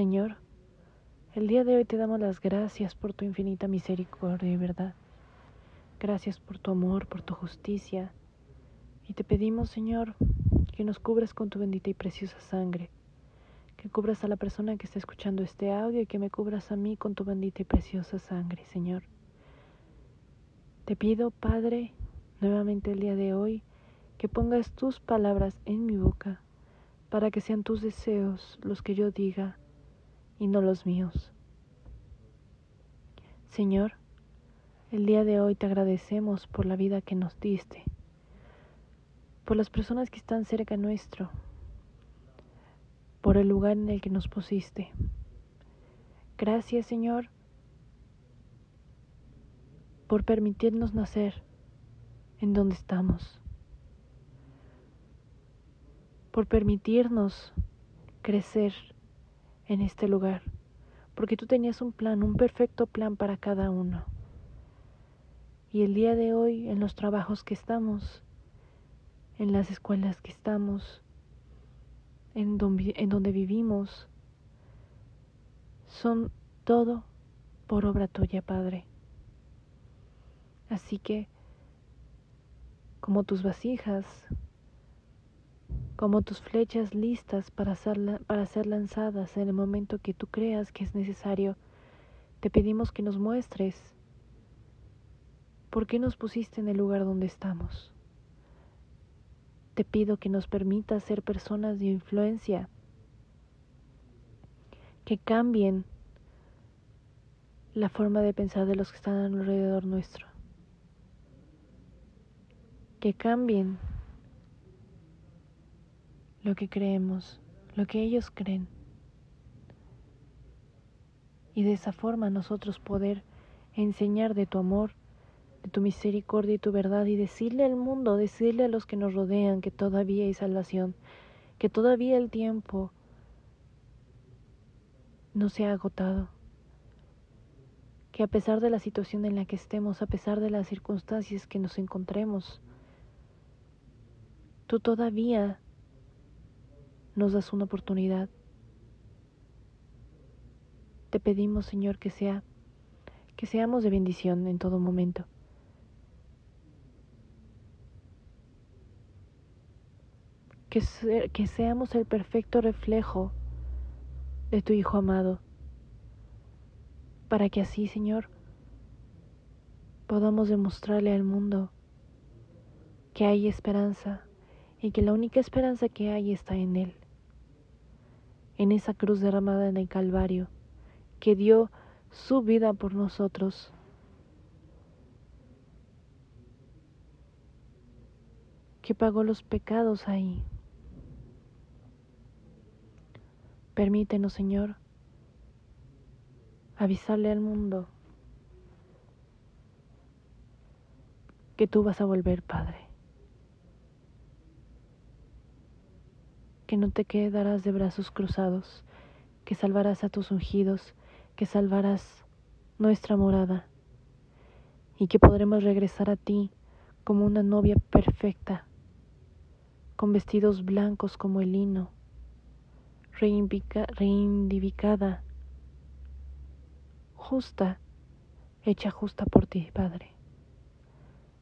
Señor, el día de hoy te damos las gracias por tu infinita misericordia y verdad. Gracias por tu amor, por tu justicia. Y te pedimos, Señor, que nos cubras con tu bendita y preciosa sangre, que cubras a la persona que está escuchando este audio y que me cubras a mí con tu bendita y preciosa sangre, Señor. Te pido, Padre, nuevamente el día de hoy, que pongas tus palabras en mi boca, para que sean tus deseos los que yo diga y no los míos. Señor, el día de hoy te agradecemos por la vida que nos diste, por las personas que están cerca nuestro, por el lugar en el que nos pusiste. Gracias, Señor, por permitirnos nacer en donde estamos, por permitirnos crecer en este lugar, porque tú tenías un plan, un perfecto plan para cada uno. Y el día de hoy, en los trabajos que estamos, en las escuelas que estamos, en donde, en donde vivimos, son todo por obra tuya, Padre. Así que, como tus vasijas, como tus flechas listas para ser, para ser lanzadas en el momento que tú creas que es necesario, te pedimos que nos muestres por qué nos pusiste en el lugar donde estamos. Te pido que nos permitas ser personas de influencia, que cambien la forma de pensar de los que están alrededor nuestro, que cambien lo que creemos, lo que ellos creen. Y de esa forma nosotros poder enseñar de tu amor, de tu misericordia y tu verdad y decirle al mundo, decirle a los que nos rodean que todavía hay salvación, que todavía el tiempo no se ha agotado, que a pesar de la situación en la que estemos, a pesar de las circunstancias que nos encontremos, tú todavía nos das una oportunidad. Te pedimos, Señor, que sea que seamos de bendición en todo momento. Que, que seamos el perfecto reflejo de tu Hijo amado, para que así, Señor, podamos demostrarle al mundo que hay esperanza y que la única esperanza que hay está en Él en esa cruz derramada en el Calvario, que dio su vida por nosotros. que pagó los pecados ahí. Permítenos, Señor, avisarle al mundo que tú vas a volver, Padre. Que no te quedarás de brazos cruzados, que salvarás a tus ungidos, que salvarás nuestra morada, y que podremos regresar a ti como una novia perfecta, con vestidos blancos como el lino, reivindicada, justa, hecha justa por ti, Padre.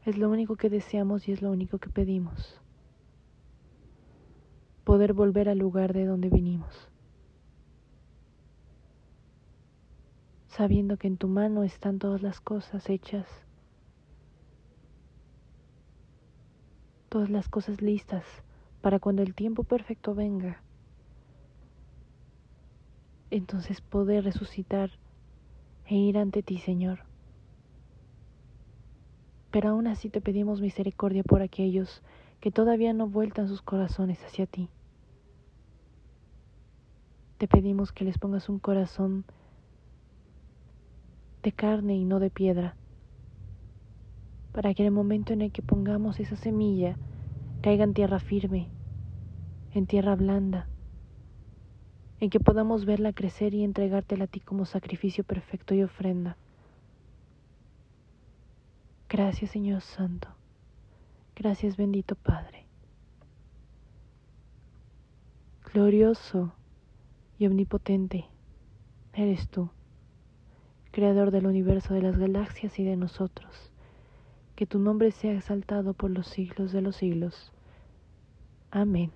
Es lo único que deseamos y es lo único que pedimos poder volver al lugar de donde vinimos, sabiendo que en tu mano están todas las cosas hechas, todas las cosas listas para cuando el tiempo perfecto venga, entonces poder resucitar e ir ante ti, Señor. Pero aún así te pedimos misericordia por aquellos que todavía no vueltan sus corazones hacia ti. Te pedimos que les pongas un corazón de carne y no de piedra, para que en el momento en el que pongamos esa semilla caiga en tierra firme, en tierra blanda, en que podamos verla crecer y entregártela a ti como sacrificio perfecto y ofrenda. Gracias Señor Santo, gracias bendito Padre. Glorioso y omnipotente, eres tú, creador del universo, de las galaxias y de nosotros. Que tu nombre sea exaltado por los siglos de los siglos. Amén.